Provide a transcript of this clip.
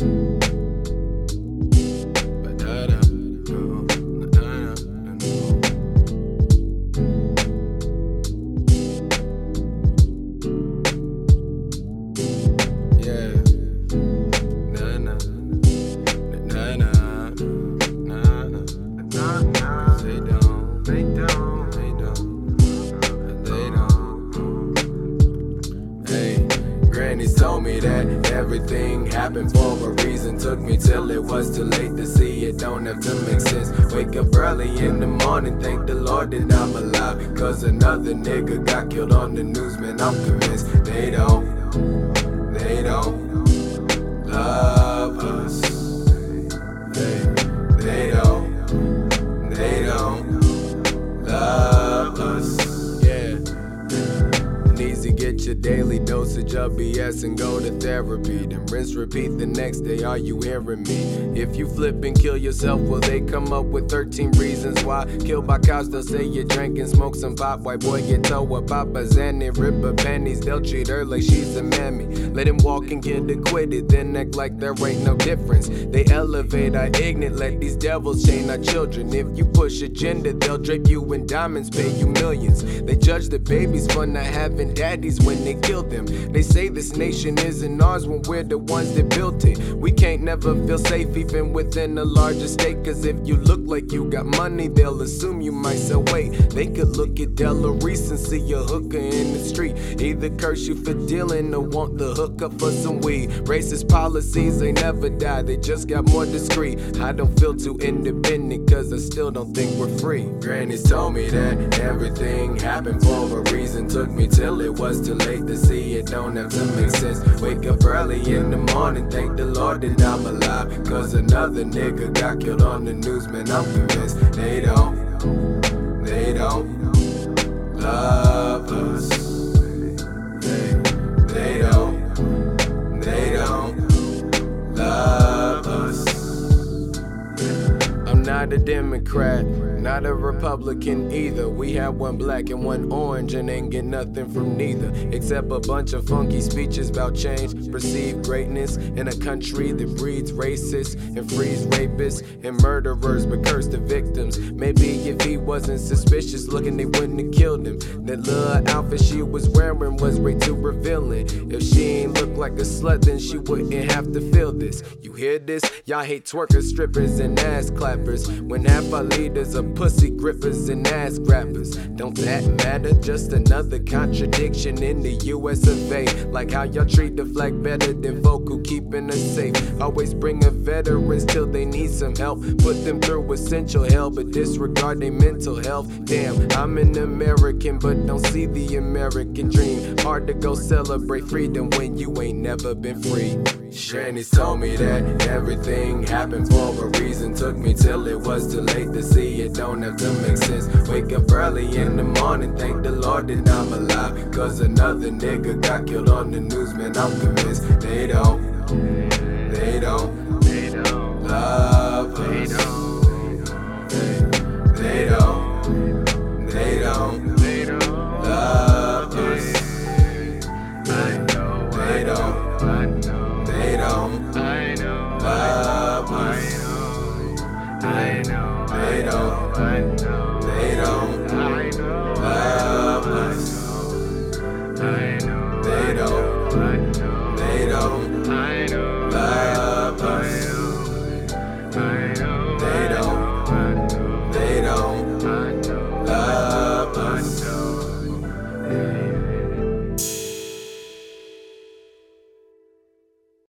Yeah. Everything happened for a reason. Took me till it was too late to see it. Don't have to make sense. Wake up early in the morning, thank the Lord that I'm alive. Because another nigga got killed on the news, man. I'm convinced they don't. They don't get your daily dosage of BS and go to therapy. Then rinse, repeat the next day. Are you hearing me? If you flip and kill yourself, will they come up with 13 reasons why? Killed by cops, they'll say you drank and smoked some pop. White boy told what papa's and they rip her panties. They'll treat her like she's a mammy. Let him walk and get acquitted, then act like there ain't no difference. They elevate our ignorant, let these devils chain our children. If you push agenda, they'll drape you in diamonds, pay you millions. They judge the babies for not having daddies when they kill them. They say this nation isn't ours when we're the ones that built it. We can't never feel safe even within a larger state. Cause if you look like you got money, they'll assume you might sell weight. They could look at Della Reese and see a hooker in the street. Either curse you for dealing or want the hookup for some weed. Racist policies, they never die, they just got more discreet. I don't feel too independent cause I still don't think we're free. Granny's told me that everything happened for a reason. Took me till it was too late to see it, don't have to make sense. Wake up early in the morning, thank the Lord that I'm alive. Cause another nigga got killed on the news, man. I'm convinced they don't, they don't love us. They, they don't, they don't love us. I'm not a Democrat, not a Republican either. We have one black and one orange and ain't get nothing from neither. Except a bunch of funky speeches about change, perceived greatness in a country that breeds racists and frees rapists and murderers but curse the victims. Maybe if he wasn't suspicious looking, they wouldn't have killed him. That little outfit she was wearing was way too revealing. If she ain't look like a slut, then she wouldn't have to feel this. You hear this? Y'all hate twerkers, strippers, and ass clappers. When half our leaders are pussy grippers and ass grabbers. Don't that matter? Just another contradiction in the US of A. Like how y'all treat the flag better than folk who keeping us safe. Always bringing veterans till they need some help. Put them through essential hell, but disregard their mental health. Damn, I'm an American, but don't see the American dream. Hard to go celebrate freedom when you ain't never been free. Shani's told me that everything happened for a reason. Took me till it was too late to see it don't have to make sense. Wake up early in the morning, thank the Lord that I'm alive. Cause another nigga got killed on the news, man. I'm convinced they don't, they don't, they don't love.